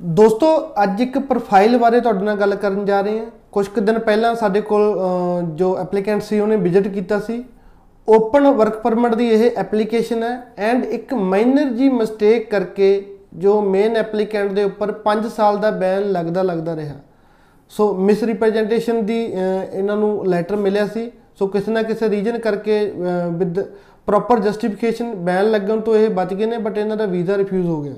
ਦੋਸਤੋ ਅੱਜ ਇੱਕ ਪ੍ਰੋਫਾਈਲ ਬਾਰੇ ਤੁਹਾਡੇ ਨਾਲ ਗੱਲ ਕਰਨ ਜਾ ਰਹੇ ਹਾਂ। ਕੁਝ ਕੁ ਦਿਨ ਪਹਿਲਾਂ ਸਾਡੇ ਕੋਲ ਅਹ, ਜੋ ਐਪਲੀਕੈਂਟ ਸੀ ਉਹਨੇ ਵਿਜ਼ਿਟ ਕੀਤਾ ਸੀ। ਓਪਨ ਵਰਕ ਪਰਮਿਟ ਦੀ ਇਹ ਐਪਲੀਕੇਸ਼ਨ ਹੈ ਐਂਡ ਇੱਕ ਮਾਈਨਰ ਜੀ ਮਿਸਟੇਕ ਕਰਕੇ ਜੋ ਮੇਨ ਐਪਲੀਕੈਂਟ ਦੇ ਉੱਪਰ 5 ਸਾਲ ਦਾ ਬੈਨ ਲੱਗਦਾ ਲੱਗਦਾ ਰਿਹਾ। ਸੋ ਮਿਸ ਰਿਪਰੈਜ਼ੈਂਟੇਸ਼ਨ ਦੀ ਅਹ, ਇਹਨਾਂ ਨੂੰ ਲੈਟਰ ਮਿਲਿਆ ਸੀ। ਸੋ ਕਿਸੇ ਨਾ ਕਿਸੇ ਰੀਜਨ ਕਰਕੇ ਵਿਦ ਪ੍ਰੋਪਰ ਜਸਟੀਫਿਕੇਸ਼ਨ ਬੈਨ ਲੱਗਣ ਤੋਂ ਇਹ ਬਚ ਗਏ ਨੇ ਬਟ ਇਹਨਾਂ ਦਾ ਵੀਜ਼ਾ ਰਿਫਿਊਜ਼ ਹੋ ਗਿਆ।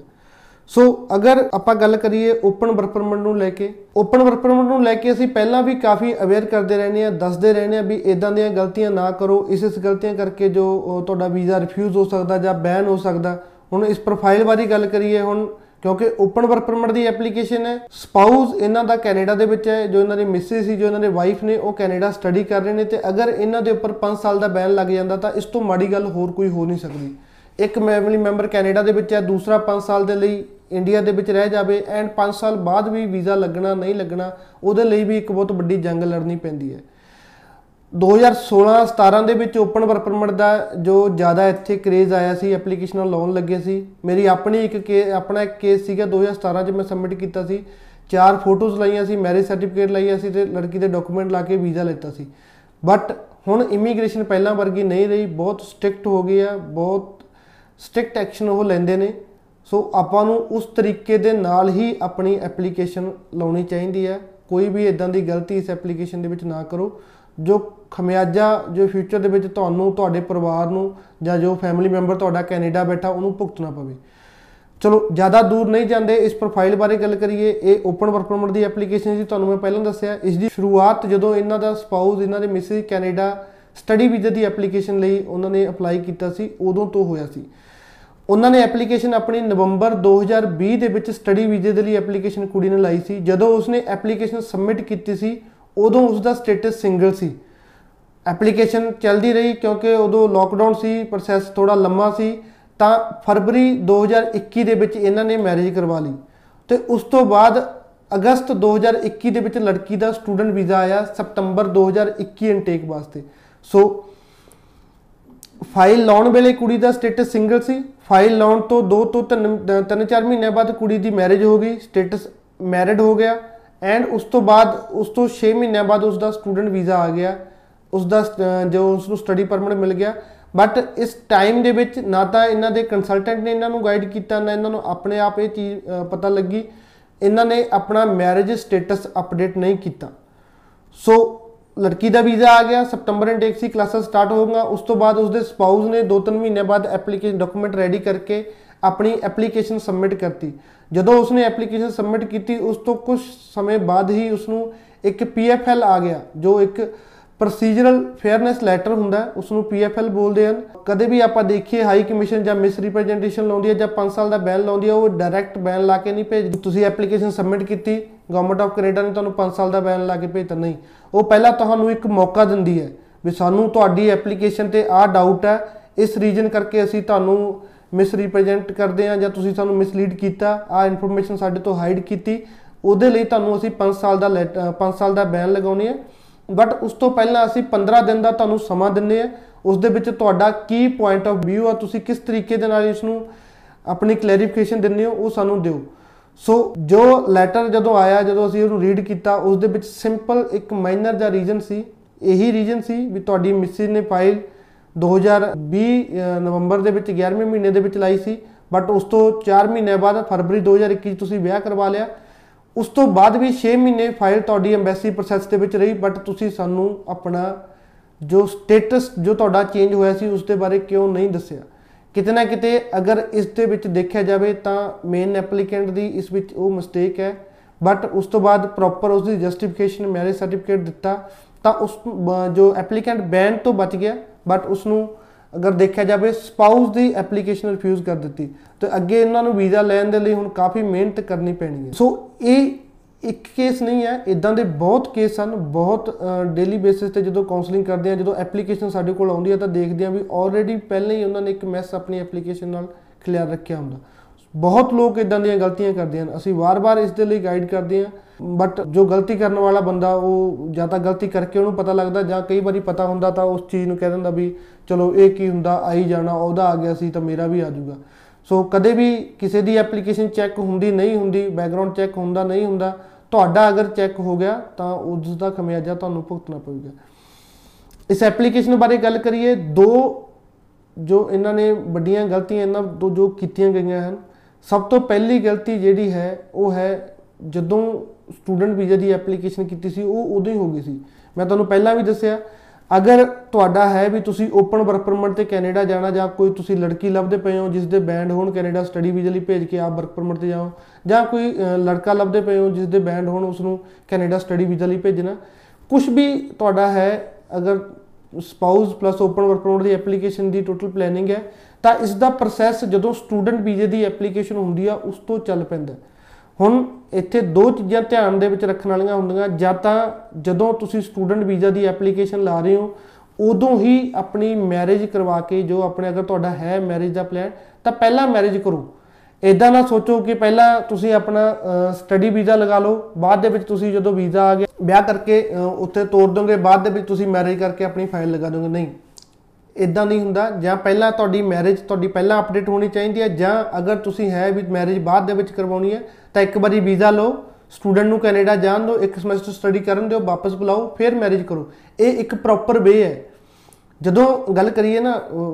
ਸੋ ਅਗਰ ਆਪਾਂ ਗੱਲ ਕਰੀਏ ਓਪਨ ਵਰਕ ਪਰਮਿਟ ਨੂੰ ਲੈ ਕੇ ਓਪਨ ਵਰਕ ਪਰਮਿਟ ਨੂੰ ਲੈ ਕੇ ਅਸੀਂ ਪਹਿਲਾਂ ਵੀ ਕਾਫੀ ਅਵੇਅਰ ਕਰਦੇ ਰਹਿੰਦੇ ਆ ਦੱਸਦੇ ਰਹਿੰਦੇ ਆ ਵੀ ਇਦਾਂ ਦੀਆਂ ਗਲਤੀਆਂ ਨਾ ਕਰੋ ਇਸ ਇਸ ਗਲਤੀਆਂ ਕਰਕੇ ਜੋ ਅਹ, ਤੁਹਾਡਾ ਵੀਜ਼ਾ ਰਿਫਿਊਜ਼ ਹੋ ਸਕਦਾ ਜਾਂ ਬੈਨ ਹੋ ਸਕਦਾ। ਹੁਣ ਇਸ ਪ੍ਰੋਫਾਈਲ ਬਾਰੇ ਗੱਲ ਕਰੀਏ ਹੁਣ ਕਿਉਂਕਿ ਓਪਨ ਵਰਕ ਪਰਮਿਟ ਦੀ ਐਪਲੀਕੇਸ਼ਨ ਹੈ ਸਪਾਊਸ ਇਹਨਾਂ ਦਾ ਕੈਨੇਡਾ ਦੇ ਵਿੱਚ ਹੈ ਜੋ ਇਹਨਾਂ ਦੇ ਮਿਸਿਸ ਸੀ ਜੋ ਇਹਨਾਂ ਦੇ ਵਾਈਫ ਨੇ ਉਹ ਕੈਨੇਡਾ ਸਟੱਡੀ ਕਰ ਰਹੇ ਨੇ ਤੇ ਅਗਰ ਇਹਨਾਂ ਦੇ ਉੱਪਰ 5 ਸਾਲ ਦਾ ਬੈਨ ਲੱਗ ਜਾਂਦਾ ਤਾਂ ਇਸ ਤੋਂ ਮਾੜੀ ਗੱਲ ਹੋਰ ਕੋਈ ਹੋ ਨਹੀਂ ਸਕਦੀ। ਇੱਕ ਫੈਮਿਲੀ ਮੈਂਬਰ ਕੈਨੇਡਾ ਦੇ ਵਿੱਚ ਹੈ ਦੂਸਰਾ 5 ਸਾਲ ਦੇ ਲਈ ਇੰਡੀਆ ਦੇ ਵਿੱਚ ਰਹਿ ਜਾਵੇ ਐਂਡ 5 ਸਾਲ ਬਾਅਦ ਵੀ ਵੀਜ਼ਾ ਲੱਗਣਾ, ਨਹੀਂ ਲੱਗਣਾ, ਉਹਦੇ ਲਈ ਵੀ ਇੱਕ ਬਹੁਤ ਵੱਡੀ ਜੰਗ ਲੜਨੀ ਪੈਂਦੀ ਹੈ। 2016-17 ਦੇ ਵਿੱਚ ਓਪਨ ਵਰਕ ਪਰਮਿਟ ਦਾ ਜੋ ਜ਼ਿਆਦਾ ਇੱਥੇ ਕਰੇਜ਼ ਆਇਆ ਸੀ ਐਪਲੀਕੇਸ਼ਨਾਂ ਲਾਉਣ ਲੱਗੇ ਸੀ, ਮੇਰੀ ਆਪਣੀ ਇੱਕ ਕੇ, ਆਪਣਾ ਇੱਕ ਕੇਸ ਸੀਗਾ 2017 ਚ ਮੈਂ ਸਬਮਿਟ ਕੀਤਾ ਸੀ। ਚਾਰ ਫੋਟੋਜ਼ ਲਾਈਆਂ ਸੀ ਮੈਰਿਜ ਸਰਟੀਫਿਕੇਟ ਲਾਈਆਂ ਸੀ ਤੇ ਲੜਕੀ ਦੇ ਡਾਕੂਮੈਂਟ ਲਾ ਕੇ ਵੀਜ਼ਾ ਲਿੱਤਾ ਸੀ। ਬਟ ਹੁਣ ਇਮੀਗ੍ਰੇਸ਼ਨ ਪਹਿਲਾਂ ਵਰਗੀ ਨਹੀਂ ਰਹੀ, ਬਹੁਤ ਸਟ੍ਰਿਕਟ ਹੋ ਗਈ ਆ, ਬਹੁਤ ਸਟ੍ਰਿਕਟ ਐਕਸ਼ਨ ਉਹ ਲੈਂਦੇ ਨੇ। ਸੋ ਆਪਾਂ ਨੂੰ ਉਸ ਤਰੀਕੇ ਦੇ ਨਾਲ ਹੀ ਆਪਣੀ ਐਪਲੀਕੇਸ਼ਨ ਲਾਉਣੀ ਚਾਹੀਦੀ ਹੈ। ਕੋਈ ਵੀ ਇਦਾਂ ਦੀ ਗਲਤੀ ਇਸ ਐਪਲੀਕੇਸ਼ਨ ਦੇ ਵਿੱਚ ਨਾ ਕਰੋ, ਜੋ ਖਮਿਆਜਾ, ਜੋ ਫਿਊਚਰ ਦੇ ਵਿੱਚ ਤੁਹਾਨੂੰ, ਤੁਹਾਡੇ ਪਰਿਵਾਰ ਨੂੰ ਜਾਂ ਜੋ ਫੈਮਿਲੀ ਮੈਂਬਰ ਤੁਹਾਡਾ ਕੈਨੇਡਾ ਬੈਠਾ, ਉਹਨੂੰ ਭੁਗਤਣਾ ਪਵੇ। ਚਲੋ, ਜ਼ਿਆਦਾ ਦੂਰ ਨਹੀਂ ਜਾਂਦੇ, ਇਸ ਪ੍ਰੋਫਾਈਲ ਬਾਰੇ ਗੱਲ ਕਰੀਏ। ਇਹ ਓਪਨ ਵਰਕ ਪਰਮਿਟ ਦੀ ਐਪਲੀਕੇਸ਼ਨ ਜੀ ਤੁਹਾਨੂੰ ਮੈਂ ਪਹਿਲਾਂ ਦੱਸਿਆ। ਇਸ ਦੀ ਸ਼ੁਰੂਆਤ ਜਦੋਂ ਇਹਨਾਂ ਦਾ ਸਪਾਊਸ ਇਹਨਾਂ ਦੇ ਮਿਸਿਸ ਕੈਨੇਡਾ ਸਟੱਡੀ ਵੀਜ਼ਾ ਦੀ ਐਪਲੀਕੇਸ਼ਨ ਲਈ ਉਹਨਾਂ ਨੇ ਅਪਲਾਈ ਕੀਤਾ ਸੀ, ਉਦੋਂ ਤੋਂ ਹੋਇਆ ਸੀ। ਉਹਨਾਂ ਨੇ ਐਪਲੀਕੇਸ਼ਨ ਆਪਣੀ ਨਵੰਬਰ 2020 ਦੇ ਵਿੱਚ ਸਟੱਡੀ ਵੀਜ਼ੇ ਦੇ ਲਈ ਐਪਲੀਕੇਸ਼ਨ ਕੁੜੀ ਨੇ ਲਾਈ ਸੀ। ਜਦੋਂ ਉਸਨੇ ਐਪਲੀਕੇਸ਼ਨ ਸਬਮਿਟ ਕੀਤੀ ਸੀ, ਉਦੋਂ ਉਸ ਦਾ ਸਟੇਟਸ ਸਿੰਗਲ ਸੀ। ਐਪਲੀਕੇਸ਼ਨ ਚੱਲਦੀ ਰਹੀ ਕਿਉਂਕਿ ਉਦੋਂ ਲੋਕਡਾਊਨ ਸੀ ਪ੍ਰੋਸੈਸ ਥੋੜਾ ਲੰਮਾ ਸੀ, ਤਾਂ ਫਰਵਰੀ 2021 ਦੇ ਵਿੱਚ ਇਹਨਾਂ ਨੇ ਮੈਰਿਜ ਕਰਵਾ ਲਈ। ਤੇ ਉਸ ਤੋਂ ਬਾਅਦ ਅਗਸਤ 2021 ਦੇ ਵਿੱਚ ਲੜਕੀ ਦਾ ਸਟੂਡੈਂਟ ਵੀਜ਼ਾ ਆਇਆ, ਸਤੰਬਰ 2021 ਇਨਟੇਕ ਵਾਸਤੇ। ਸੋ ਫਾਈਲ ਲਾਉਣ ਵੇਲੇ ਕੁੜੀ ਦਾ ਸਟੇਟਸ ਸਿੰਗਲ ਸੀ। ਫਾਈਲ ਲਾਉਣ ਤੋਂ 2 ਤੋਂ 3 4 ਮਹੀਨਿਆਂ ਬਾਅਦ ਕੁੜੀ ਦੀ ਮੈਰਿਜ ਹੋ ਗਈ ਸਟੇਟਸ ਮੈਰਿਡ ਹੋ ਗਿਆ ਐਂਡ ਉਸ ਤੋਂ ਬਾਅਦ ਉਸ ਤੋਂ 6 ਮਹੀਨਿਆਂ ਬਾਅਦ ਉਸ ਦਾ ਸਟੂਡੈਂਟ ਵੀਜ਼ਾ ਆ ਗਿਆ। ਉਸ ਦਾ st- ਜੋ ਉਸ ਨੂੰ ਸਟੱਡੀ ਪਰਮਿਟ ਮਿਲ ਗਿਆ। ਬਟ ਇਸ ਟਾਈਮ ਦੇ ਵਿੱਚ ਨਾ ਤਾਂ ਇਹਨਾਂ ਦੇ ਕੰਸਲਟੈਂਟ ਨੇ ਇਹਨਾਂ ਨੂੰ ਗਾਈਡ ਕੀਤਾ ਨਾ ਇਹਨਾਂ ਨੂੰ ਆਪਣੇ ਆਪ ਇਹ ਚੀਜ਼ ਅ, ਪਤਾ ਲੱਗੀ। ਇਹਨਾਂ ਨੇ ਆਪਣਾ ਮੈਰਿਜ ਸਟੇਟਸ ਅਪਡੇਟ ਨਹੀਂ ਕੀਤਾ। ਸੋ ਲੜਕੀ ਦਾ ਵੀਜ਼ਾ ਆ ਗਿਆ, ਸਤੰਬਰ ਇਨਟੇਕ ਸੀ, ਕਲਾਸਾਂ ਸਟਾਰਟ ਹੋ ਗਈਆਂ ਉਸ ਤੋਂ ਬਾਅਦ ਉਸਦੇ ਸਪਾਊਸ ਨੇ 2-3 ਮਹੀਨੇ ਬਾਅਦ ਐਪਲੀਕੇਸ਼ਨ ਡਾਕੂਮੈਂਟ ਰੈਡੀ ਕਰਕੇ ਆਪਣੀ ਐਪਲੀਕੇਸ਼ਨ ਸਬਮਿਟ ਕਰਤੀ। ਜਦੋਂ ਉਸਨੇ ਐਪਲੀਕੇਸ਼ਨ ਸਬਮਿਟ ਕੀਤੀ, ਉਸ ਤੋਂ ਕੁਝ ਸਮੇਂ ਬਾਅਦ ਹੀ ਉਸ ਨੂੰ ਇੱਕ ਪੀਐਫਐਲ ਆ ਗਿਆ, ਜੋ ਇੱਕ ਪ੍ਰੋਸੀਜਰਲ ਫੇਅਰਨੈਸ ਲੈਟਰ ਹੁੰਦਾ ਹੈ, ਉਸ ਨੂੰ ਪੀਐਫਐਲ ਬੋਲਦੇ ਹਨ। ਕਦੇ ਵੀ ਆਪਾਂ ਦੇਖੀਏ ਹਾਈ ਕਮਿਸ਼ਨ ਜਾਂ ਮਿਸ ਰਿਪਰੈਜ਼ੈਂਟੇਸ਼ਨ ਲਾਉਂਦੀ ਹੈ ਜਾਂ 5 ਸਾਲ ਦਾ ਬੈਨ ਲਾਉਂਦੀ ਹੈ ਉਹ ਡਾਇਰੈਕਟ ਬੈਨ ਲਾ ਕੇ ਨਹੀਂ ਭੇਜਦੀ। ਤੁਸੀਂ ਐਪਲੀਕੇਸ਼ਨ ਸਬਮਿਟ ਕੀਤੀ ਗਵਰਨਮੈਂਟ ਆਫ ਕੈਨੇਡਾ ਨੇ ਤੁਹਾਨੂੰ 5 ਸਾਲ ਦਾ ਬੈਨ ਲਾ ਕੇ ਭੇਜਤਾ ਨਹੀਂ। ਉਹ ਪਹਿਲਾਂ ਤੁਹਾਨੂੰ ਇੱਕ ਮੌਕਾ ਦਿੰਦੀ ਹੈ ਵੀ ਸਾਨੂੰ ਤੁਹਾਡੀ ਐਪਲੀਕੇਸ਼ਨ ਤੇ ਆਹ ਡਾਊਟ ਹੈ ਇਸ ਰੀਜਨ ਕਰਕੇ ਅਸੀਂ ਤੁਹਾਨੂੰ ਮਿਸ ਰਿਪਰੈਜ਼ੈਂਟ ਕਰਦੇ ਆ ਜਾਂ ਤੁਸੀਂ ਸਾਨੂੰ ਮਿਸਲੀਡ ਕੀਤਾ ਆਹ ਇਨਫੋਰਮੇਸ਼ਨ ਸਾਡੇ ਤੋਂ ਹਾਈਡ ਕੀਤੀ। ਉਹਦੇ ਲਈ ਤੁਹਾਨੂੰ ਅਸੀਂ 5 ਸਾਲ ਦਾ 5 ਸਾਲ ਦਾ ਬੈਨ ਲਗਾਉਣੀ ਹੈ। ਬਟ ਉਸ ਤੋਂ ਪਹਿਲਾਂ ਅਸੀਂ 15 ਦਿਨ ਦਾ ਤੁਹਾਨੂੰ ਸਮਾਂ ਦਿੰਨੇ ਆ ਉਸ ਦੇ ਵਿੱਚ ਤੁਹਾਡਾ ਕੀ ਪੁਆਇੰਟ ਆਫ View ਆ ਤੁਸੀਂ ਕਿਸ ਤਰੀਕੇ ਦੇ ਨਾਲ ਇਸ ਨੂੰ ਆਪਣੀ ਕਲੈਰੀਫਿਕੇਸ਼ਨ ਦਿੰਦੇ ਹੋ ਉਹ ਸਾਨੂੰ ਦਿਓ। ਸੋ ਜੋ ਲੈਟਰ ਜਦੋਂ ਆਇਆ ਜਦੋਂ ਅਸੀਂ ਉਹਨੂੰ ਰੀਡ ਕੀਤਾ ਉਸ ਦੇ ਵਿੱਚ ਸਿੰਪਲ ਇੱਕ ਮਾਈਨਰ ਜਿਹਾ ਰੀਜ਼ਨ ਸੀ। ਇਹੀ ਰੀਜ਼ਨ ਸੀ ਵੀ ਤੁਹਾਡੀ ਮਿਸਿਸ ਨੇ ਫਾਈਲ 2020 ਅਹ, ਨਵੰਬਰ ਦੇ ਵਿੱਚ 11ਵੇਂ ਮਹੀਨੇ ਦੇ ਵਿੱਚ ਲਾਈ ਸੀ। ਬਟ ਉਸ ਤੋਂ 4 ਮਹੀਨੇ ਬਾਅਦ ਫਰਵਰੀ 2021 'ਚ ਤੁਸੀਂ ਵਿਆਹ ਕਰਵਾ ਲਿਆ। ਉਸ ਤੋਂ ਬਾਅਦ ਵੀ 6 ਮਹੀਨੇ ਫਾਈਲ ਤੁਹਾਡੀ ਐਮਬੈਸੀ ਪ੍ਰੋਸੈਸ ਦੇ ਵਿੱਚ ਰਹੀ ਬਟ ਤੁਸੀਂ ਸਾਨੂੰ ਆਪਣਾ ਜੋ ਸਟੇਟਸ ਜੋ ਤੁਹਾਡਾ ਚੇਂਜ ਹੋਇਆ ਸੀ, ਉਸ ਦੇ ਬਾਰੇ ਕਿਉਂ ਨਹੀਂ ਦੱਸਿਆ? ਕਿਤੇ ਨਾ ਕਿਤੇ ਅਗਰ ਇਸ ਦੇ ਵਿੱਚ ਦੇਖਿਆ ਜਾਵੇ ਤਾਂ ਮੇਨ ਐਪਲੀਕੈਂਟ ਦੀ ਇਸ ਵਿੱਚ ਉਹ ਮਿਸਟੇਕ ਹੈ ਬਟ ਉਸ ਤੋਂ ਬਾਅਦ ਪ੍ਰੋਪਰ ਉਸ ਦੀ ਜਸਟੀਫਿਕੇਸ਼ਨ ਮੈਰਿਜ ਸਰਟੀਫਿਕੇਟ ਦਿੱਤਾ, ਤਾਂ ਉਸ ਬ- ਜੋ ਐਪਲੀਕੈਂਟ ਬੈਨ ਤੋਂ ਬਚ ਗਿਆ ਬਟ ਉਸ ਨੂੰ ਅਗਰ ਦੇਖਿਆ ਜਾਵੇ ਸਪਾਊਸ ਦੀ ਐਪਲੀਕੇਸ਼ਨ ਰਿਫਿਊਜ਼ ਕਰ ਦਿੱਤੀ, ਤੇ ਅੱਗੇ ਇਹਨਾਂ ਨੂੰ ਵੀਜ਼ਾ ਲੈਣ ਦੇ ਲਈ ਹੁਣ ਕਾਫੀ ਮਿਹਨਤ ਕਰਨੀ ਪੈਣੀ ਹੈ। ਸੋ ਇਹ ਇੱਕ ਕੇਸ ਨਹੀਂ ਹੈ ਇਦਾਂ ਦੇ ਬਹੁਤ ਕੇਸ ਹਨ, ਬਹੁਤ ਡੇਲੀ ਬੇਸਿਸ ਤੇ ਜਦੋਂ ਕਾਉਂਸਲਿੰਗ ਕਰਦੇ ਆ ਜਦੋਂ ਐਪਲੀਕੇਸ਼ਨ ਸਾਡੇ ਕੋਲ ਆਉਂਦੀ ਹੈ, ਤਾਂ ਦੇਖਦੇ ਆ ਵੀ ਆਲਰੇਡੀ ਪਹਿਲਾਂ ਹੀ ਉਹਨਾਂ ਨੇ ਇੱਕ ਮੈਸ ਆਪਣੀ ਐਪਲੀਕੇਸ਼ਨ ਨਾਲ ਖਿਲਾਰ ਰੱਖਿਆ ਹੁੰਦਾ। ਬਹੁਤ ਲੋਕ ਇਦਾਂ ਦੀਆਂ ਗਲਤੀਆਂ ਕਰਦੇ ਹਨ, ਅਸੀਂ ਵਾਰ-ਵਾਰ ਇਸ ਦੇ ਲਈ ਗਾਈਡ ਕਰਦੇ ਹਾਂ ਬਟ ਜੋ ਗਲਤੀ ਕਰਨ ਵਾਲਾ ਬੰਦਾ ਉਹ ਜਾਂ ਤਾਂ ਗਲਤੀ ਕਰਕੇ ਉਹਨੂੰ ਪਤਾ ਲੱਗਦਾ ਜਾਂ ਕਈ ਵਾਰੀ ਪਤਾ ਹੁੰਦਾ ਤਾਂ ਉਸ ਚੀਜ਼ ਨੂੰ ਕਹਿ ਦਿੰਦਾ ਵੀ ਚਲੋ ਇਹ ਕੀ ਹੁੰਦਾ, ਆਈ ਜਾਣਾ, ਉਹਦਾ ਆ ਗਿਆ ਸੀ ਤਾਂ ਮੇਰਾ ਵੀ ਆ ਜਾਊਗਾ। ਸੋ ਕਦੇ ਵੀ ਕਿਸੇ ਦੀ ਐਪਲੀਕੇਸ਼ਨ ਚੈੱਕ ਹੁੰਦੀ ਨਹੀਂ ਹੁੰਦੀ ਬੈਕਗ੍ਰਾਉਂਡ ਚੈੱਕ ਹੁੰਦਾ ਨਹੀਂ ਹੁੰਦਾ, ਤੁਹਾਡਾ ਅਗਰ ਚੈੱਕ ਹੋ ਗਿਆ ਤਾਂ ਉਸ ਦਾ ਖਮਿਆਜਾ ਤੁਹਾਨੂੰ ਭੁਗਤਣਾ ਪਵੇਗਾ ਇਸ ਐਪਲੀਕੇਸ਼ਨ ਬਾਰੇ ਗੱਲ ਕਰੀਏ, ਦੋ ਜੋ ਇਹਨਾਂ ਨੇ ਵੱਡੀਆਂ ਗਲਤੀਆਂ, ਇਹਨਾਂ ਤੋਂ ਜੋ ਕੀਤੀਆਂ ਗਈਆਂ ਹਨ, ਸਭ ਤੋਂ ਪਹਿਲੀ ਗਲਤੀ ਜਿਹੜੀ ਹੈ, ਉਹ ਹੈ ਜਦੋਂ ਸਟੂਡੈਂਟ ਵੀਜ਼ਾ ਦੀ ਐਪਲੀਕੇਸ਼ਨ ਕੀਤੀ ਸੀ, ਉਹ ਉਦੋਂ ਹੀ ਹੋ ਗਈ ਸੀ। ਮੈਂ ਤੁਹਾਨੂੰ ਪਹਿਲਾਂ ਵੀ ਦੱਸਿਆ ਅਗਰ ਤੁਹਾਡਾ ਹੈ ਵੀ ਤੁਸੀਂ ਓਪਨ ਵਰਕ ਪਰਮਿਟ ਤੇ ਕੈਨੇਡਾ ਜਾਣਾ ਜਾਂ ਕੋਈ ਤੁਸੀਂ ਲੜਕੀ ਲੱਭਦੇ ਪਏ ਹੋ ਜਿਸ ਦੇ ਬੈਂਡ ਹੋਣ, ਕੈਨੇਡਾ ਸਟੱਡੀ ਵੀਜ਼ਾ ਲਈ ਭੇਜ ਕੇ ਆਪ ਵਰਕ ਪਰਮਿਟ ਤੇ ਜਾਓ, ਜਾਂ ਕੋਈ ਲੜਕਾ ਲੱਭਦੇ ਪਏ ਹੋ ਜਿਸ ਦੇ ਬੈਂਡ ਹੋਣ ਉਸ ਨੂੰ ਕੈਨੇਡਾ ਸਟੱਡੀ ਵੀਜ਼ਾ ਲਈ ਭੇਜਣਾ ਕੁਝ ਵੀ ਤੁਹਾਡਾ ਹੈ, ਅਗਰ spouse plus open work permit ਦੀ ਐਪਲੀਕੇਸ਼ਨ ਦੀ ਟੋਟਲ ਪਲੈਨਿੰਗ ਹੈ, ਤਾਂ ਇਸ ਦਾ ਪ੍ਰੋਸੈਸ ਜਦੋਂ ਸਟੂਡੈਂਟ ਵੀਜ਼ੇ ਦੀ ਐਪਲੀਕੇਸ਼ਨ ਹੁੰਦੀ ਆ, ਉਸ ਤੋਂ ਚੱਲ ਪੈਂਦਾ। ਹੁਣ ਇੱਥੇ ਦੋ ਚੀਜ਼ਾਂ ਧਿਆਨ ਦੇ ਵਿੱਚ ਰੱਖਣ ਵਾਲੀਆਂ ਹੁੰਦੀਆਂ, ਜਾਂ ਤਾਂ ਜਦੋਂ ਤੁਸੀਂ ਸਟੂਡੈਂਟ ਵੀਜ਼ਾ ਦੀ ਐਪਲੀਕੇਸ਼ਨ ਲਾ ਰਹੇ ਹੋ, ਉਦੋਂ ਹੀ ਆਪਣੀ ਮੈਰਿਜ ਕਰਵਾ ਕੇ ਜੋ ਆਪਣੇ ਅਗਰ ਤੁਹਾਡਾ ਹੈ ਮੈਰਿਜ ਦਾ ਪਲਾਨ ਤਾਂ ਪਹਿਲਾਂ ਮੈਰਿਜ ਕਰੋ। ਇਦਾਂ ਨਾ ਸੋਚੋ ਕਿ ਪਹਿਲਾਂ ਤੁਸੀਂ ਆਪਣਾ ਸਟੱਡੀ ਵੀਜ਼ਾ ਲਗਾ ਲਓ, ਬਾਅਦ ਦੇ ਵਿੱਚ ਤੁਸੀਂ ਜਦੋਂ ਵੀਜ਼ਾ ਆ ਗਿਆ ਵਿਆਹ ਕਰਕੇ ਉੱਥੇ ਤੋਰ ਦੋਗੇ, ਬਾਅਦ ਦੇ ਵਿੱਚ ਤੁਸੀਂ ਮੈਰਿਜ ਕਰਕੇ ਆਪਣੀ ਫਾਈਲ ਲਗਾ ਦੋਗੇ। ਨਹੀਂ। ਇਦਾਂ ਨਹੀਂ ਹੁੰਦਾ, ਜਾਂ ਪਹਿਲਾਂ ਤੁਹਾਡੀ ਮੈਰਿਜ ਤੁਹਾਡੀ ਪਹਿਲਾਂ ਅਪਡੇਟ ਹੋਣੀ ਚਾਹੀਦੀ ਹੈ, ਜਾਂ ਅਗਰ ਤੁਸੀਂ ਹੈ ਵੀ ਮੈਰਿਜ ਬਾਅਦ ਦੇ ਵਿੱਚ ਕਰਵਾਉਣੀ ਹੈ, ਤਾਂ ਇੱਕ ਵਾਰੀ ਵੀਜ਼ਾ ਲਓ ਸਟੂਡੈਂਟ ਨੂੰ ਕੈਨੇਡਾ ਜਾਣ ਦਿਓ, ਇੱਕ ਸਮੈਸਟਰ ਸਟੱਡੀ ਕਰਨ ਦਿਓ, ਵਾਪਸ ਬੁਲਾਓ, ਫਿਰ ਮੈਰਿਜ ਕਰੋ। ਇਹ ਇੱਕ ਪ੍ਰੋਪਰ ਵੇ ਹੈ। ਜਦੋਂ ਗੱਲ ਕਰੀਏ ਨਾ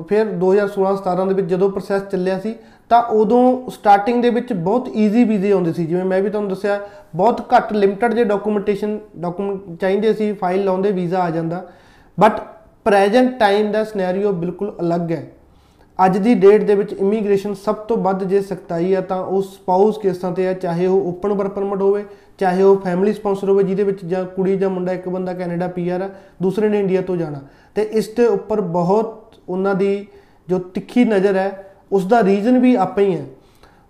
ਫਿਰ 2016-17 ਦੇ ਵਿੱਚ ਜਦੋਂ ਪ੍ਰੋਸੈਸ ਚੱਲਿਆ ਸੀ, ਤਾਂ ਉਦੋਂ ਸਟਾਰਟਿੰਗ ਦੇ ਵਿੱਚ ਬਹੁਤ ਈਜ਼ੀ ਵੀਜ਼ੇ ਆਉਂਦੇ ਸੀ। ਜਿਵੇਂ ਮੈਂ ਵੀ ਤੁਹਾਨੂੰ ਦੱਸਿਆ, ਬਹੁਤ ਘੱਟ ਲਿਮਟਿਡ ਜੇ ਡਾਕੂਮੈਂਟੇਸ਼ਨ ਡਾਕੂਮੈਂਟ ਚਾਹੀਦੇ ਸੀ ਫਾਈਲ ਲਾਉਂਦੇ ਵੀਜ਼ਾ ਆ ਜਾਂਦਾ। ਬਟ ਪ੍ਰੈਜ਼ੈਂਟ ਟਾਈਮ ਦਾ ਸਿਨੈਰੀਓ ਬਿਲਕੁਲ ਅਲੱਗ ਹੈ। ਅੱਜ ਦੀ ਡੇਟ ਦੇ ਵਿੱਚ ਇਮੀਗ੍ਰੇਸ਼ਨ ਸਭ ਤੋਂ ਵੱਧ ਜੇ ਸਖਤਾਈ ਆ ਤਾਂ ਉਹ ਸਪਾਊਸ ਕੇਸਾਂ ਤੇ ਆ, ਚਾਹੇ ਉਹ ਓਪਨ ਵਰਕ ਪਰਮਿਟ ਹੋਵੇ, ਚਾਹੇ ਉਹ ਫੈਮਿਲੀ ਸਪਾਂਸਰ ਹੋਵੇ, ਜਿਹਦੇ ਵਿੱਚ ਜਾਂ ਕੁੜੀ ਜਾਂ ਮੁੰਡਾ, ਇੱਕ ਬੰਦਾ ਕੈਨੇਡਾ ਪੀਆਰ ਆ, ਦੂਸਰੇ ਨੇ ਇੰਡੀਆ ਤੋਂ ਜਾਣਾ। ਤੇ ਇਸ ਦੇ ਉੱਪਰ ਬਹੁਤ ਉਹਨਾਂ ਦੀ ਜੋ ਤਿੱਖੀ ਨਜ਼ਰ ਹੈ, ਉਸ ਦਾ ਰੀਜ਼ਨ ਵੀ ਆਪੇ ਹੀ ਹੈ।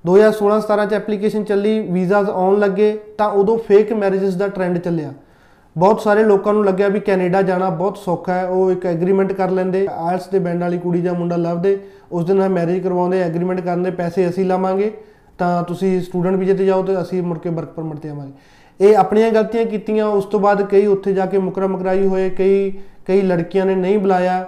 2016-17 ਚ ਐਪਲੀਕੇਸ਼ਨ ਚੱਲੀ ਵੀਜ਼ਾਸ ਆਉਣ ਲੱਗੇ ਤਾਂ ਉਦੋਂ ਫੇਕ ਮੈਰਿਜਸ ਦਾ ਟ੍ਰੈਂਡ ਚੱਲਿਆ। ਬਹੁਤ ਸਾਰੇ ਲੋਕਾਂ ਨੂੰ ਲੱਗਿਆ ਵੀ ਕੈਨੇਡਾ ਜਾਣਾ ਬਹੁਤ ਸੌਖਾ ਹੈ, ਉਹ ਇੱਕ ਐਗਰੀਮੈਂਟ ਕਰ ਲੈਂਦੇ। ਆਇਲਸ ਦੇ ਬੈਂਡ ਵਾਲੀ ਕੁੜੀ ਜਾਂ ਮੁੰਡਾ ਲੱਭਦੇ, ਉਸ ਦੇ ਨਾਲ ਮੈਰਿਜ ਕਰਵਾਉਂਦੇ ਐਗਰੀਮੈਂਟ ਕਰਦੇ ਪੈਸੇ ਅਸੀਂ ਲਾਵਾਂਗੇ, ਤਾਂ ਤੁਸੀਂ ਸਟੂਡੈਂਟ ਵੀਜ਼ੇ ਤੇ ਜਾਓ ਤੇ ਅਸੀਂ ਮੁੜ ਕੇ ਵਰਕ ਪਰਮਿਟ ਤੇ ਆਵਾਂਗੇ। ਇਹ ਆਪਣੀਆਂ ਗਲਤੀਆਂ ਕੀਤੀਆਂ, ਉਸ ਤੋਂ ਬਾਅਦ ਕਈ ਉੱਥੇ ਜਾ ਕੇ ਮੁਕਰਾ ਮੁਕਰਾਈ ਹੋਏ, ਕਈ ਕਈ ਲੜਕੀਆਂ ਨੇ ਨਹੀਂ ਬੁਲਾਇਆ।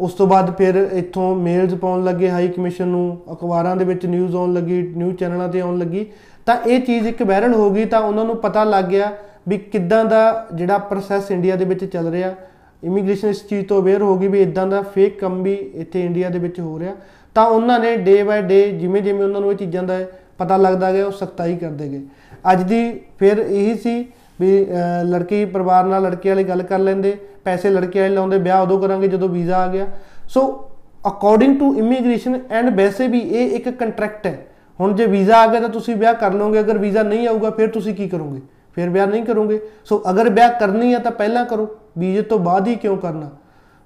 ਉਸ ਤੋਂ ਬਾਅਦ ਫਿਰ ਇੱਥੋਂ ਮੇਲਸ ਪਾਉਣ ਲੱਗੇ ਹਾਈ ਕਮਿਸ਼ਨ ਨੂੰ, ਅਖਬਾਰਾਂ ਦੇ ਵਿੱਚ ਨਿਊਜ਼ ਆਉਣ ਲੱਗੀ ਨਿਊਜ਼ ਚੈਨਲਾਂ ਤੇ ਆਉਣ ਲੱਗੀ। ਤਾਂ ਇਹ ਚੀਜ਼ ਇੱਕ ਵਾਇਰਲ ਹੋ ਗਈ, ਤਾਂ ਉਹਨਾਂ ਨੂੰ ਪਤਾ ਲੱਗ ਗਿਆ ਵੀ ਕਿੱਦਾਂ ਦਾ ਜਿਹੜਾ ਪ੍ਰੋਸੈਸ ਇੰਡੀਆ ਦੇ ਵਿੱਚ ਚੱਲ ਰਿਹਾ ਇਮੀਗ੍ਰੇਸ਼ਨ ਇਸ ਚੀਜ਼ ਤੋਂ ਅਵੇਅਰ ਹੋ ਗਈ ਵੀ ਇਦਾਂ ਦਾ ਫੇਕ ਕੰਮ ਵੀ ਇੱਥੇ ਇੰਡੀਆ ਦੇ ਵਿੱਚ ਹੋ ਰਿਹਾ। ਤਾਂ ਉਹਨਾਂ ਨੇ ਡੇ ਬਾਏ ਡੇ ਜਿਵੇਂ ਜਿਵੇਂ ਉਹਨਾਂ ਨੂੰ ਇਹ ਚੀਜ਼ਾਂ ਦਾ ਪਤਾ ਲੱਗਦਾ ਗਿਆ, ਉਹ ਸਖਤਾਈ ਕਰਦੇ ਗਏ। ਅੱਜ ਦੀ ਫਿਰ ਇਹੀ ਸੀ ਵੀ ਲੜਕੀ ਪਰਿਵਾਰ ਨਾਲ ਲੜਕੇ ਵਾਲੀ ਗੱਲ ਕਰ ਲੈਂਦੇ, ਪੈਸੇ ਲੜਕੇ ਵਾਲੇ ਲਾਉਂਦੇ, ਵਿਆਹ ਉਦੋਂ ਕਰਾਂਗੇ ਜਦੋਂ ਵੀਜ਼ਾ ਆ ਗਿਆ। So according to immigration and ਵੈਸੇ ਵੀ ਇਹ ਇੱਕ ਕੰਟਰੈਕਟ ਹੈ। ਹੁਣ ਜੇ ਵੀਜ਼ਾ ਆ ਗਿਆ ਤਾਂ ਤੁਸੀਂ ਵਿਆਹ ਕਰ ਲਓਗੇ, ਅਗਰ ਵੀਜ਼ਾ ਨਹੀਂ ਆਊਗਾ, ਫਿਰ ਤੁਸੀਂ ਕੀ ਕਰੋਗੇ? ਫਿਰ ਵਿਆਹ ਨਹੀਂ ਕਰੋਗੇ। ਸੋ ਅਗਰ ਵਿਆਹ ਕਰਨੀ ਹੈ ਤਾਂ ਪਹਿਲਾਂ ਕਰੋ। ਵੀਜ਼ੇ ਤੋਂ ਬਾਅਦ ਹੀ ਕਿਉਂ ਕਰਨਾ?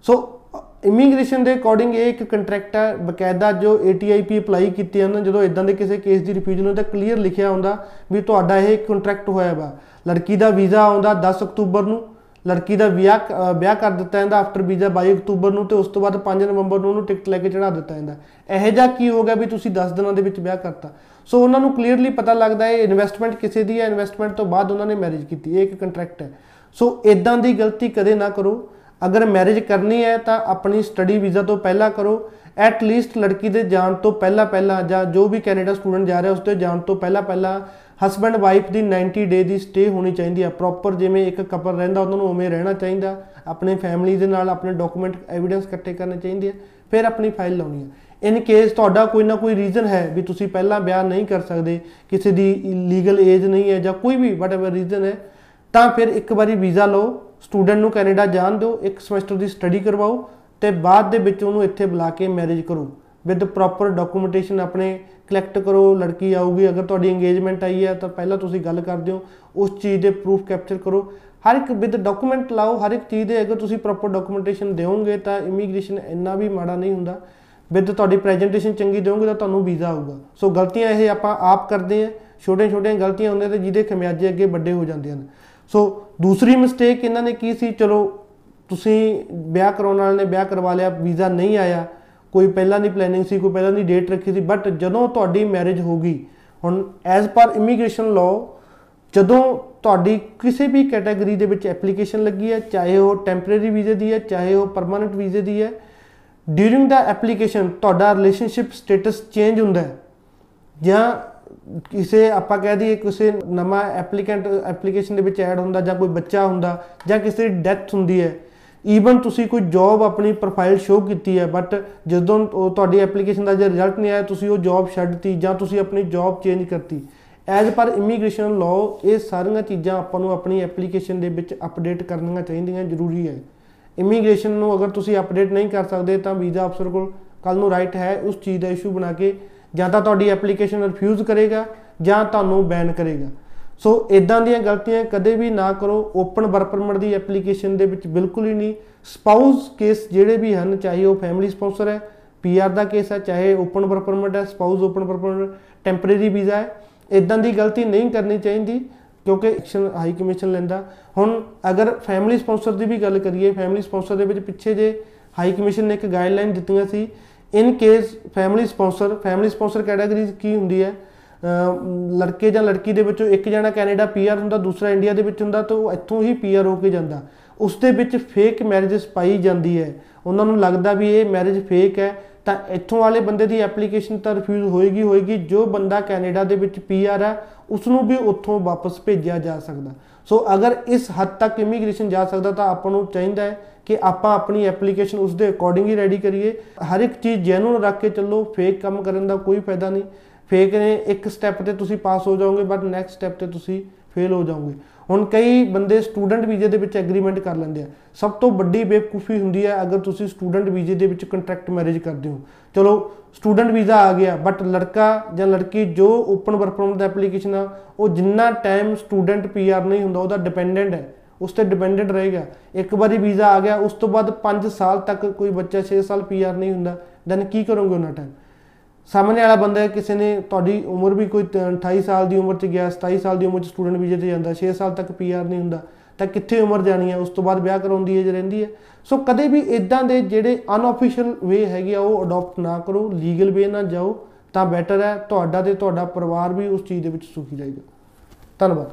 ਸੋ, ਇਮੀਗ੍ਰੇਸ਼ਨ ਦੇ ਅਕੋਰਡਿੰਗ ਇਹ ਇੱਕ ਕੰਟਰੈਕਟ ਹੈ, ਬਕਾਇਦਾ ਜੋ ATIP ਅਪਲਾਈ ਕੀਤੇ ਹਨ ਜਦੋਂ ਇਦਾਂ ਦੇ ਕਿਸੇ ਕੇਸ ਦੀ ਰਿਫਿਊਜ਼ਲ ਹੁੰਦਾ ਕਲੀਅਰ ਲਿਖਿਆ ਹੁੰਦਾ ਵੀ ਤੁਹਾਡਾ ਇਹ ਕੰਟਰੈਕਟ ਹੋਇਆ ਵਾ। ਲੜਕੀ ਦਾ ਵੀਜ਼ਾ ਆਉਂਦਾ 10 ਅਕਤੂਬਰ ਨੂੰ ਲੜਕੀ ਦਾ ਵਿਆਹ ਵਿਆਹ ਕਰ ਦਿੱਤਾ ਜਾਂਦਾ ਆਫਟਰ ਵੀਜ਼ਾ 22 ਅਕਤੂਬਰ ਨੂੰ ਤੇ ਉਸ ਤੋਂ ਬਾਅਦ 5 ਨਵੰਬਰ ਨੂੰ ਉਹਨੂੰ ਟਿਕਟ ਲੈ ਕੇ ਚੜਾ ਦਿੱਤਾ ਜਾਂਦਾ। ਇਹੋ ਜਿਹਾ ਕੀ ਹੋ ਗਿਆ ਵੀ ਤੁਸੀਂ 10 ਦਿਨਾਂ ਦੇ ਵਿੱਚ ਵਿਆਹ ਕਰਤਾ? ਸੋ ਉਹਨਾਂ ਨੂੰ ਕਲੀਅਰਲੀ ਪਤਾ ਲੱਗਦਾ ਹੈ ਇਨਵੈਸਟਮੈਂਟ ਕਿਸੇ ਦੀ ਹੈ ਇਨਵੈਸਟਮੈਂਟ ਤੋਂ ਬਾਅਦ ਉਹਨਾਂ ਨੇ ਮੈਰਿਜ ਕੀਤੀ, ਇਹ ਇੱਕ ਕੰਟਰੈਕਟ ਹੈ। ਸੋ ਇਦਾਂ ਦੀ ਗਲਤੀ ਕਦੇ ਨਾ ਕਰੋ। ਅਗਰ ਮੈਰਿਜ ਕਰਨੀ ਹੈ ਤਾਂ ਆਪਣੀ ਸਟੱਡੀ ਵੀਜ਼ਾ ਤੋਂ ਪਹਿਲਾਂ ਕਰੋ। ਐਟ ਲੀਸਟ ਲੜਕੀ ਦੇ ਜਾਣ ਤੋਂ ਪਹਿਲਾਂ ਪਹਿਲਾਂ ਜਾਂ ਜੋ ਵੀ ਕੈਨੇਡਾ ਸਟੂਡੈਂਟ ਜਾ ਰਿਹਾ ਉਸ ਤੇ ਜਾਣ ਤੋਂ ਪਹਿਲਾਂ ਪਹਿਲਾਂ ਹਸਬੰਡ ਵਾਈਫ ਦੀ 90 ਡੇ ਦੀ ਸਟੇ ਹੋਣੀ ਚਾਹੀਦੀ ਹੈ ਪ੍ਰੋਪਰ ਜਿਵੇਂ ਇੱਕ ਕਪਲ ਰਹਿੰਦਾ, ਉਹਨਾਂ ਨੂੰ ਉਵੇਂ ਰਹਿਣਾ ਚਾਹੀਦਾ, ਆਪਣੇ ਫੈਮਿਲੀ ਦੇ ਨਾਲ ਆਪਣੇ ਡਾਕੂਮੈਂਟ ਐਵੀਡੈਂਸ ਇਕੱਠੇ ਕਰਨੇ ਚਾਹੀਦੇ ਆ, ਫਿਰ ਆਪਣੀ ਫਾਈਲ ਲਾਉਣੀ ਹੈ ਇਨ ਕੇਸ ਤੁਹਾਡਾ ਕੋਈ ਨਾ ਕੋਈ ਰੀਜ਼ਨ ਹੈ ਵੀ ਤੁਸੀਂ ਪਹਿਲਾਂ ਬਿਆਨ ਨਹੀਂ ਕਰ ਸਕਦੇ, ਕਿਸੇ ਦੀ ਲੀਗਲ ਏਜ ਨਹੀਂ ਹੈ ਜਾਂ ਕੋਈ ਵੀ ਵਟਐਵਰ ਰੀਜ਼ਨ ਹੈ, ਤਾਂ ਫਿਰ ਇੱਕ ਵਾਰੀ ਵੀਜ਼ਾ ਲਓ ਸਟੂਡੈਂਟ ਨੂੰ ਕੈਨੇਡਾ ਜਾਣ ਦਿਓ, ਇੱਕ ਸਮੈਸਟਰ ਦੀ ਸਟੱਡੀ ਕਰਵਾਓ ਤੇ ਬਾਅਦ ਦੇ ਵਿੱਚ ਉਹਨੂੰ ਇੱਥੇ ਬੁਲਾ ਕੇ ਮੈਰਿਜ ਕਰੋ ਵਿਦ ਪ੍ਰੋਪਰ ਡਾਕੂਮੈਂਟੇਸ਼ਨ ਆਪਣੇ ਕਲੈਕਟ ਕਰੋ, ਲੜਕੀ ਆਊਗੀ, ਅਗਰ ਤੁਹਾਡੀ ਇੰਗੇਜਮੈਂਟ ਆਈ ਹੈ, ਤਾਂ ਪਹਿਲਾਂ ਤੁਸੀਂ ਗੱਲ ਕਰਦੇ ਹੋ ਉਸ ਚੀਜ਼ ਦੇ ਪ੍ਰੂਫ ਕੈਪਚਰ ਕਰੋ। ਹਰ ਇੱਕ ਵਿਦ ਡਾਕੂਮੈਂਟ ਲਾਓ, ਹਰ ਇੱਕ ਚੀਜ਼ ਦੇ ਅਗਰ ਤੁਸੀਂ ਪ੍ਰੋਪਰ ਡਾਕੂਮੈਂਟੇਸ਼ਨ ਦਿਓਗੇ, ਤਾਂ ਇਮੀਗ੍ਰੇਸ਼ਨ ਇੰਨਾ ਵੀ ਮਾੜਾ ਨਹੀਂ ਹੁੰਦਾ। ਵਿਦ ਤੁਹਾਡੀ ਪ੍ਰੈਜੈਂਟੇਸ਼ਨ ਚੰਗੀ ਦਿਓਗੇ, ਤਾਂ ਤੁਹਾਨੂੰ ਵੀਜ਼ਾ ਆਊਗਾ। ਸੋ ਗਲਤੀਆਂ ਇਹ ਆਪਾਂ ਆਪ ਕਰਦੇ ਆ ਛੋਟੇ ਛੋਟੀਆਂ ਗਲਤੀਆਂ ਹੁੰਦੀਆਂ ਤੇ ਜਿਹਦੇ ਖਮਿਆਜੇ ਅੱਗੇ ਵੱਡੇ ਹੋ ਜਾਂਦੇ ਹਨ। ਸੋ ਦੂਸਰੀ ਮਿਸਟੇਕ ਇਹਨਾਂ ਨੇ ਕੀ ਸੀ? ਚਲੋ, ਤੁਸੀਂ ਵਿਆਹ ਕਰਾਉਣ ਵਾਲੇ ਨੇ, ਵਿਆਹ ਕਰਵਾ ਲਿਆ, ਵੀਜ਼ਾ ਨਹੀਂ ਆਇਆ। ਕੋਈ ਪਹਿਲਾਂ ਦੀ ਪਲੈਨਿੰਗ ਸੀ, ਕੋਈ ਪਹਿਲਾਂ ਦੀ ਡੇਟ ਰੱਖੀ ਸੀ ਬਟ ਜਦੋਂ ਤੁਹਾਡੀ ਮੈਰਿਜ ਹੋ ਗਈ, ਹੁਣ ਐਜ਼ ਪਰ ਇਮੀਗ੍ਰੇਸ਼ਨ ਲਾਅ ਜਦੋਂ ਤੁਹਾਡੀ ਕਿਸੇ ਵੀ ਕੈਟਾਗਰੀ ਦੇ ਵਿੱਚ ਐਪਲੀਕੇਸ਼ਨ ਲੱਗੀ ਹੈ, ਚਾਹੇ ਉਹ ਟੈਂਪਰੇਰੀ ਵੀਜ਼ੇ ਦੀ ਹੈ, ਚਾਹੇ ਉਹ ਪਰਮਨੈਂਟ ਵੀਜ਼ੇ ਦੀ ਹੈ ਡਿਊਰਿੰਗ ਦਾ ਐਪਲੀਕੇਸ਼ਨ ਤੁਹਾਡਾ ਰਿਲੇਸ਼ਨਸ਼ਿਪ ਸਟੇਟਸ ਚੇਂਜ ਹੁੰਦਾ ਹੈ। ਜਾਂ ਕਿਸੇ ਆਪਾਂ ਕਹਿ ਦਈਏ ਕਿਸੇ ਨਵਾਂ ਐਪਲੀਕੈਂਟ ਐਪਲੀਕੇਸ਼ਨ ਦੇ ਵਿੱਚ ਐਡ ਹੁੰਦਾ ਜਾਂ ਕੋਈ ਬੱਚਾ ਹੁੰਦਾ ਜਾਂ ਕਿਸੇ ਦੀ ਡੈਥ ਹੁੰਦੀ ਹੈ ਈਵਨ ਤੁਸੀਂ ਕੋਈ ਜੌਬ ਆਪਣੀ ਪ੍ਰੋਫਾਈਲ ਸ਼ੋ ਕੀਤੀ ਹੈ ਬਟ ਜਦੋਂ ਉਹ ਤੁਹਾਡੀ ਐਪਲੀਕੇਸ਼ਨ ਦਾ ਜੇ ਰਿਜ਼ਲਟ ਨਹੀਂ ਆਇਆ, ਤੁਸੀਂ ਉਹ ਜੌਬ ਛੱਡਤੀ ਜਾਂ ਤੁਸੀਂ ਆਪਣੀ ਜੌਬ ਚੇਂਜ ਕਰਤੀ। ਐਜ਼ ਪਰ ਇਮੀਗ੍ਰੇਸ਼ਨ ਲਾਅ ਇਹ ਸਾਰੀਆਂ ਚੀਜ਼ਾਂ ਆਪਾਂ ਨੂੰ ਆਪਣੀ ਐਪਲੀਕੇਸ਼ਨ ਦੇ ਵਿੱਚ ਅਪਡੇਟ ਕਰਨੀਆਂ ਚਾਹੀਦੀਆਂ, ਜ਼ਰੂਰੀ ਹੈ। ਇਮੀਗ੍ਰੇਸ਼ਨ ਨੂੰ ਅਗਰ ਤੁਸੀਂ ਅਪਡੇਟ ਨਹੀਂ ਕਰ ਸਕਦੇ, ਤਾਂ ਵੀਜ਼ਾ ਅਫਸਰ ਕੋਲ ਕੱਲ ਨੂੰ ਰਾਈਟ ਹੈ, ਉਸ ਚੀਜ਼ ਦਾ ਇਸ਼ੂ ਬਣਾ ਕੇ ਜਾਂ ਤਾਂ ਤੁਹਾਡੀ ਐਪਲੀਕੇਸ਼ਨ ਰਿਫਿਊਜ਼ ਕਰੇਗਾ ਜਾਂ ਤੁਹਾਨੂੰ ਬੈਨ ਕਰੇਗਾ। ਸੋ ਇਦਾਂ ਦੀਆਂ ਗਲਤੀਆਂ ਕਦੇ ਵੀ ਨਾ ਕਰੋ। ਓਪਨ ਵਰਕ ਪਰਮਿਟ ਦੀ ਐਪਲੀਕੇਸ਼ਨ ਦੇ ਵਿੱਚ ਬਿਲਕੁਲ ਹੀ ਨਹੀਂ। ਸਪਾਊਸ ਕੇਸ ਜਿਹੜੇ ਵੀ ਹਨ, ਚਾਹੇ ਉਹ ਫੈਮਿਲੀ ਸਪਾਂਸਰ ਹੈ ਪੀਆਰ ਦਾ ਕੇਸ ਹੈ, ਚਾਹੇ ਓਪਨ ਵਰਕ ਪਰਮਿਟ ਹੈ spouse open work permit temporary visa ਹੈ। ਇਦਾਂ ਦੀ ਗਲਤੀ ਨਹੀਂ ਕਰਨੀ ਚਾਹੀਦੀ, ਕਿਉਂਕਿ ਐਕਸ਼ਨ ਹਾਈ ਕਮਿਸ਼ਨ ਲੈਂਦਾ। ਹੁਣ ਅਗਰ ਫੈਮਿਲੀ ਸਪਾਂਸਰ ਦੀ ਵੀ ਗੱਲ ਕਰੀਏ ਫੈਮਿਲੀ ਸਪਾਂਸਰ ਦੇ ਵਿੱਚ ਪਿੱਛੇ ਜੇ ਹਾਈ ਕਮਿਸ਼ਨ ਨੇ ਇੱਕ ਗਾਈਡਲਾਈਨ ਦਿੱਤੀਆਂ ਸੀ in case family sponsor family sponsor category ਕੀ ਹੁੰਦੀ ਹੈ ਅਮ ਲੜਕੇ ਜਾਂ ਲੜਕੀ ਦੇ ਵਿੱਚੋਂ ਇੱਕ ਜਣਾ ਕੈਨੇਡਾ ਪੀਆਰ ਹੁੰਦਾ, ਦੂਸਰਾ ਇੰਡੀਆ ਦੇ ਵਿੱਚ ਹੁੰਦਾ, ਤਾਂ ਉਹ ਇੱਥੋਂ ਹੀ ਪੀਆਰ ਹੋ ਕੇ ਜਾਂਦਾ। ਉਸ ਦੇ ਵਿੱਚ ਫੇਕ ਮੈਰਿਜਸ ਪਾਈ ਜਾਂਦੀ ਹੈ। ਉਹਨਾਂ ਨੂੰ ਲੱਗਦਾ ਵੀ ਇਹ ਮੈਰਿਜ ਫੇਕ ਹੈ, ਤਾਂ ਇੱਥੋਂ ਵਾਲੇ ਬੰਦੇ ਦੀ ਐਪਲੀਕੇਸ਼ਨ ਤਾਂ ਰਿਫਿਊਜ਼ ਹੋਏਗੀ ਹੋਏਗੀ। ਜੋ ਬੰਦਾ ਕੈਨੇਡਾ ਦੇ ਵਿੱਚ ਪੀਆਰ ਹੈ ਉਸ ਨੂੰ ਵੀ ਉੱਥੋਂ ਵਾਪਸ ਭੇਜਿਆ ਜਾ ਸਕਦਾ। ਸੋ ਅਗਰ ਇਸ ਹੱਦ ਤੱਕ ਇਮੀਗ੍ਰੇਸ਼ਨ ਜਾ ਸਕਦਾ, ਤਾਂ ਆਪਾਂ ਨੂੰ ਚਾਹੀਦਾ ਹੈ ਕਿ ਆਪਾਂ ਆਪਣੀ ਐਪਲੀਕੇਸ਼ਨ ਉਸ ਦੇ ਅਕੋਰਡਿੰਗ ਹੀ ਰੈਡੀ ਕਰੀਏ। ਹਰ ਇੱਕ ਚੀਜ਼ ਜੈਨੂਨ ਰੱਖ ਕੇ ਚੱਲੋ ਫੇਕ ਕੰਮ ਕਰਨ ਦਾ ਕੋਈ ਫਾਇਦਾ ਨਹੀਂ। ਫੇਕ ਨੇ, ਇੱਕ ਸਟੈਪ ਤੇ ਤੁਸੀਂ ਪਾਸ ਹੋ ਜਾਓਗੇ ਬਟ ਨੈਕਸਟ ਸਟੈਪ ਤੇ ਤੁਸੀਂ ਫੇਲ ਹੋ ਜਾਓਗੇ। ਹੁਣ ਕਈ ਬੰਦੇ ਸਟੂਡੈਂਟ ਵੀਜ਼ੇ ਦੇ ਵਿੱਚ ਐਗਰੀਮੈਂਟ ਕਰ ਲੈਂਦੇ ਆ। ਸਭ ਤੋਂ ਵੱਡੀ ਬੇਵਕੂਫੀ ਹੁੰਦੀ ਹੈ ਅਗਰ ਤੁਸੀਂ ਸਟੂਡੈਂਟ ਵੀਜ਼ੇ ਦੇ ਵਿੱਚ ਕੰਟਰੈਕਟ ਮੈਰਿਜ ਕਰਦੇ ਹੋ। ਚਲੋ ਸਟੂਡੈਂਟ ਵੀਜ਼ਾ ਆ ਗਿਆ ਬਟ ਲੜਕਾ ਜਾਂ ਲੜਕੀ ਜੋ ਓਪਨ ਵਰਕ ਪਰਮਿਟ ਦਾ ਐਪਲੀਕੇਸ਼ਨ ਆ, ਉਹ ਜਿੰਨਾ ਟਾਈਮ ਸਟੂਡੈਂਟ ਪੀਆਰ ਨਹੀਂ ਹੁੰਦਾ, ਉਹਦਾ ਡਿਪੈਂਡੈਂਟ ਹੈ। ਉਸ ਤੇ ਡਿਪੈਂਡੈਂਟ ਰਹੇਗਾ। ਇੱਕ ਵਾਰੀ ਵੀਜ਼ਾ ਆ ਗਿਆ, ਉਸ ਤੋਂ ਬਾਅਦ 5 ਸਾਲ ਤੱਕ ਕੋਈ ਬੱਚਾ 6 ਸਾਲ ਪੀਆਰ ਨਹੀਂ ਹੁੰਦਾ। ਦੈਨ ਕੀ ਕਰੋਗੇ ਉਹਨਾਂ ਟਾਈਮ ਸਾਹਮਣੇ ਵਾਲਾ ਬੰਦਾ ਕਿਸੇ ਨੇ ਤੁਹਾਡੀ ਉਮਰ ਵੀ ਕੋਈ 28 ਸਾਲ ਦੀ ਉਮਰ 'ਚ ਗਿਆ 27 ਸਾਲ ਦੀ ਉਮਰ 'ਚ ਸਟੂਡੈਂਟ ਵੀਜ਼ੇ ਤੇ ਜਾਂਦਾ 6 ਸਾਲ ਤੱਕ ਪੀਆਰ ਨਹੀਂ ਹੁੰਦਾ, ਤਾਂ ਕਿੱਥੇ ਉਮਰ ਜਾਣੀ ਹੈ ਉਸ ਤੋਂ ਬਾਅਦ ਵਿਆਹ ਕਰਾਉਣ ਦੀ ਏਜ ਰਹਿੰਦੀ ਹੈ। ਸੋ ਕਦੇ ਵੀ ਇਦਾਂ ਦੇ ਜਿਹੜੇ ਅਨਆਫੀਸ਼ੀਅਲ ਵੇ ਹੈਗੇ ਆ, ਉਹ ਅਡਾਪਟ ਨਾ ਕਰੋ ਲੀਗਲ ਵੇ ਨਾਲ ਜਾਓ, ਤਾਂ ਬੈਟਰ ਹੈ, ਤੁਹਾਡਾ ਤੇ ਤੁਹਾਡਾ ਪਰਿਵਾਰ ਵੀ ਉਸ ਚੀਜ਼ ਦੇ ਵਿੱਚ ਸੁਖੀ ਰਹੇਗਾ ਧੰਨਵਾਦ।